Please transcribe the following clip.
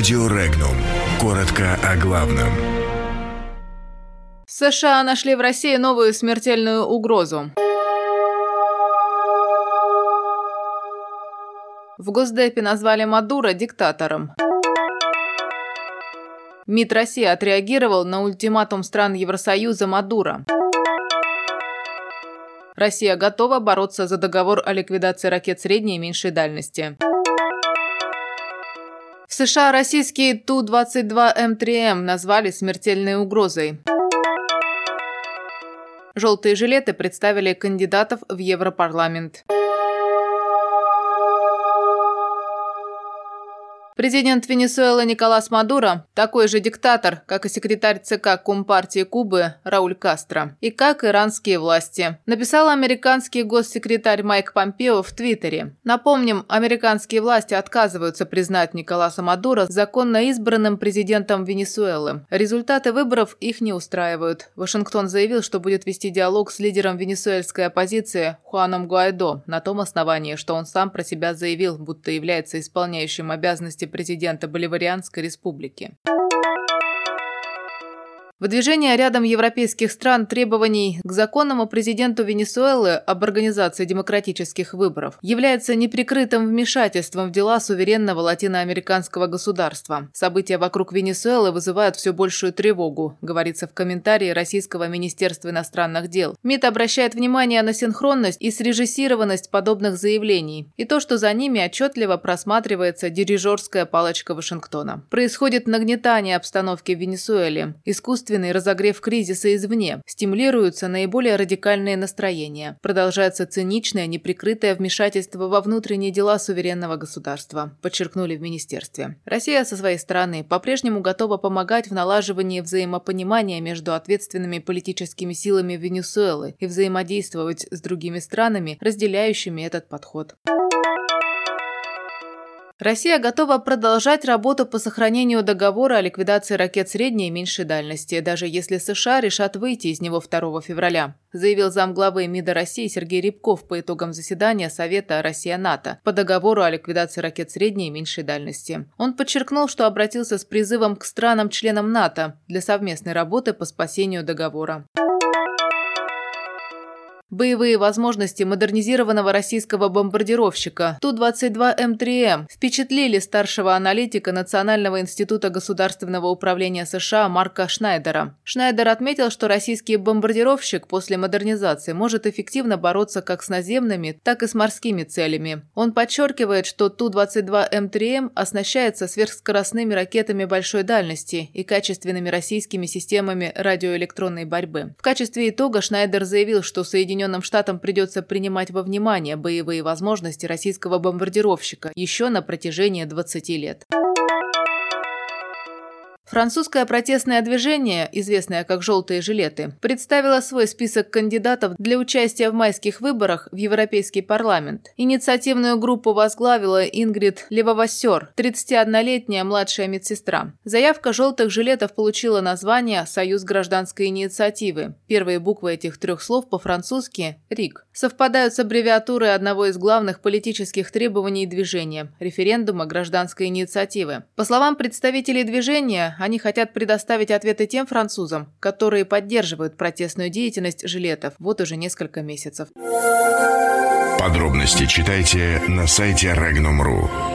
Радио Регнум. Коротко о главном. США нашли в России новую смертельную угрозу. В Госдепе назвали Мадуро диктатором. МИД России отреагировал на ультиматум стран Евросоюза Мадуро. Россия готова бороться за договор о ликвидации ракет средней и меньшей дальности. США российские Ту-22М3М назвали смертельной угрозой. Желтые жилеты представили кандидатов в Европарламент. Президент Венесуэлы Николас Мадуро – такой же диктатор, как и секретарь ЦК Компартии Кубы Рауль Кастро, и как иранские власти, написал американский госсекретарь Майк Помпео в Твиттере. Напомним, американские власти отказываются признать Николаса Мадуро законно избранным президентом Венесуэлы. Результаты выборов их не устраивают. Вашингтон заявил, что будет вести диалог с лидером венесуэльской оппозиции Хуаном Гуайдо на том основании, что он сам про себя заявил, будто является исполняющим обязанности президента Боливарианской республики. Выдвижение рядом европейских стран требований к законному президенту Венесуэлы об организации демократических выборов является неприкрытым вмешательством в дела суверенного латиноамериканского государства. События вокруг Венесуэлы вызывают все большую тревогу, говорится в комментарии Российского министерства иностранных дел. МИД обращает внимание на синхронность и срежиссированность подобных заявлений и то, что за ними отчетливо просматривается дирижерская палочка Вашингтона. Происходит нагнетание обстановки в Венесуэле, искусство искусственный разогрев кризиса извне, стимулируются наиболее радикальные настроения, продолжается циничное, неприкрытое вмешательство во внутренние дела суверенного государства, подчеркнули в министерстве. Россия со своей стороны по-прежнему готова помогать в налаживании взаимопонимания между ответственными политическими силами Венесуэлы и взаимодействовать с другими странами, разделяющими этот подход. Россия готова продолжать работу по сохранению договора о ликвидации ракет средней и меньшей дальности, даже если США решат выйти из него 2 февраля, заявил замглавы МИДа России Сергей Рябков по итогам заседания Совета Россия-НАТО по договору о ликвидации ракет средней и меньшей дальности. Он подчеркнул, что обратился с призывом к странам-членам НАТО для совместной работы по спасению договора. Боевые возможности модернизированного российского бомбардировщика Ту-22М3М впечатлили старшего аналитика Национального института государственного управления США Марка Шнайдера. Шнайдер отметил, что российский бомбардировщик после модернизации может эффективно бороться как с наземными, так и с морскими целями. Он подчеркивает, что Ту-22М3М оснащается сверхскоростными ракетами большой дальности и качественными российскими системами радиоэлектронной борьбы. В качестве итога Шнайдер заявил, что Соединенные Соединенным Штатам придется принимать во внимание боевые возможности российского бомбардировщика еще на протяжении 20 лет. Французское протестное движение, известное как «желтые жилеты», представило свой список кандидатов для участия в майских выборах в Европейский парламент. Инициативную группу возглавила Ингрид Левовассер, 31-летняя младшая медсестра. Заявка «желтых жилетов» получила название «Союз гражданской инициативы». Первые буквы этих трех слов по-французски – «РИК» совпадают с аббревиатурой одного из главных политических требований движения – референдума гражданской инициативы. По словам представителей движения, они хотят предоставить ответы тем французам, которые поддерживают протестную деятельность жилетов вот уже несколько месяцев. Подробности читайте на сайте Regnum.ru.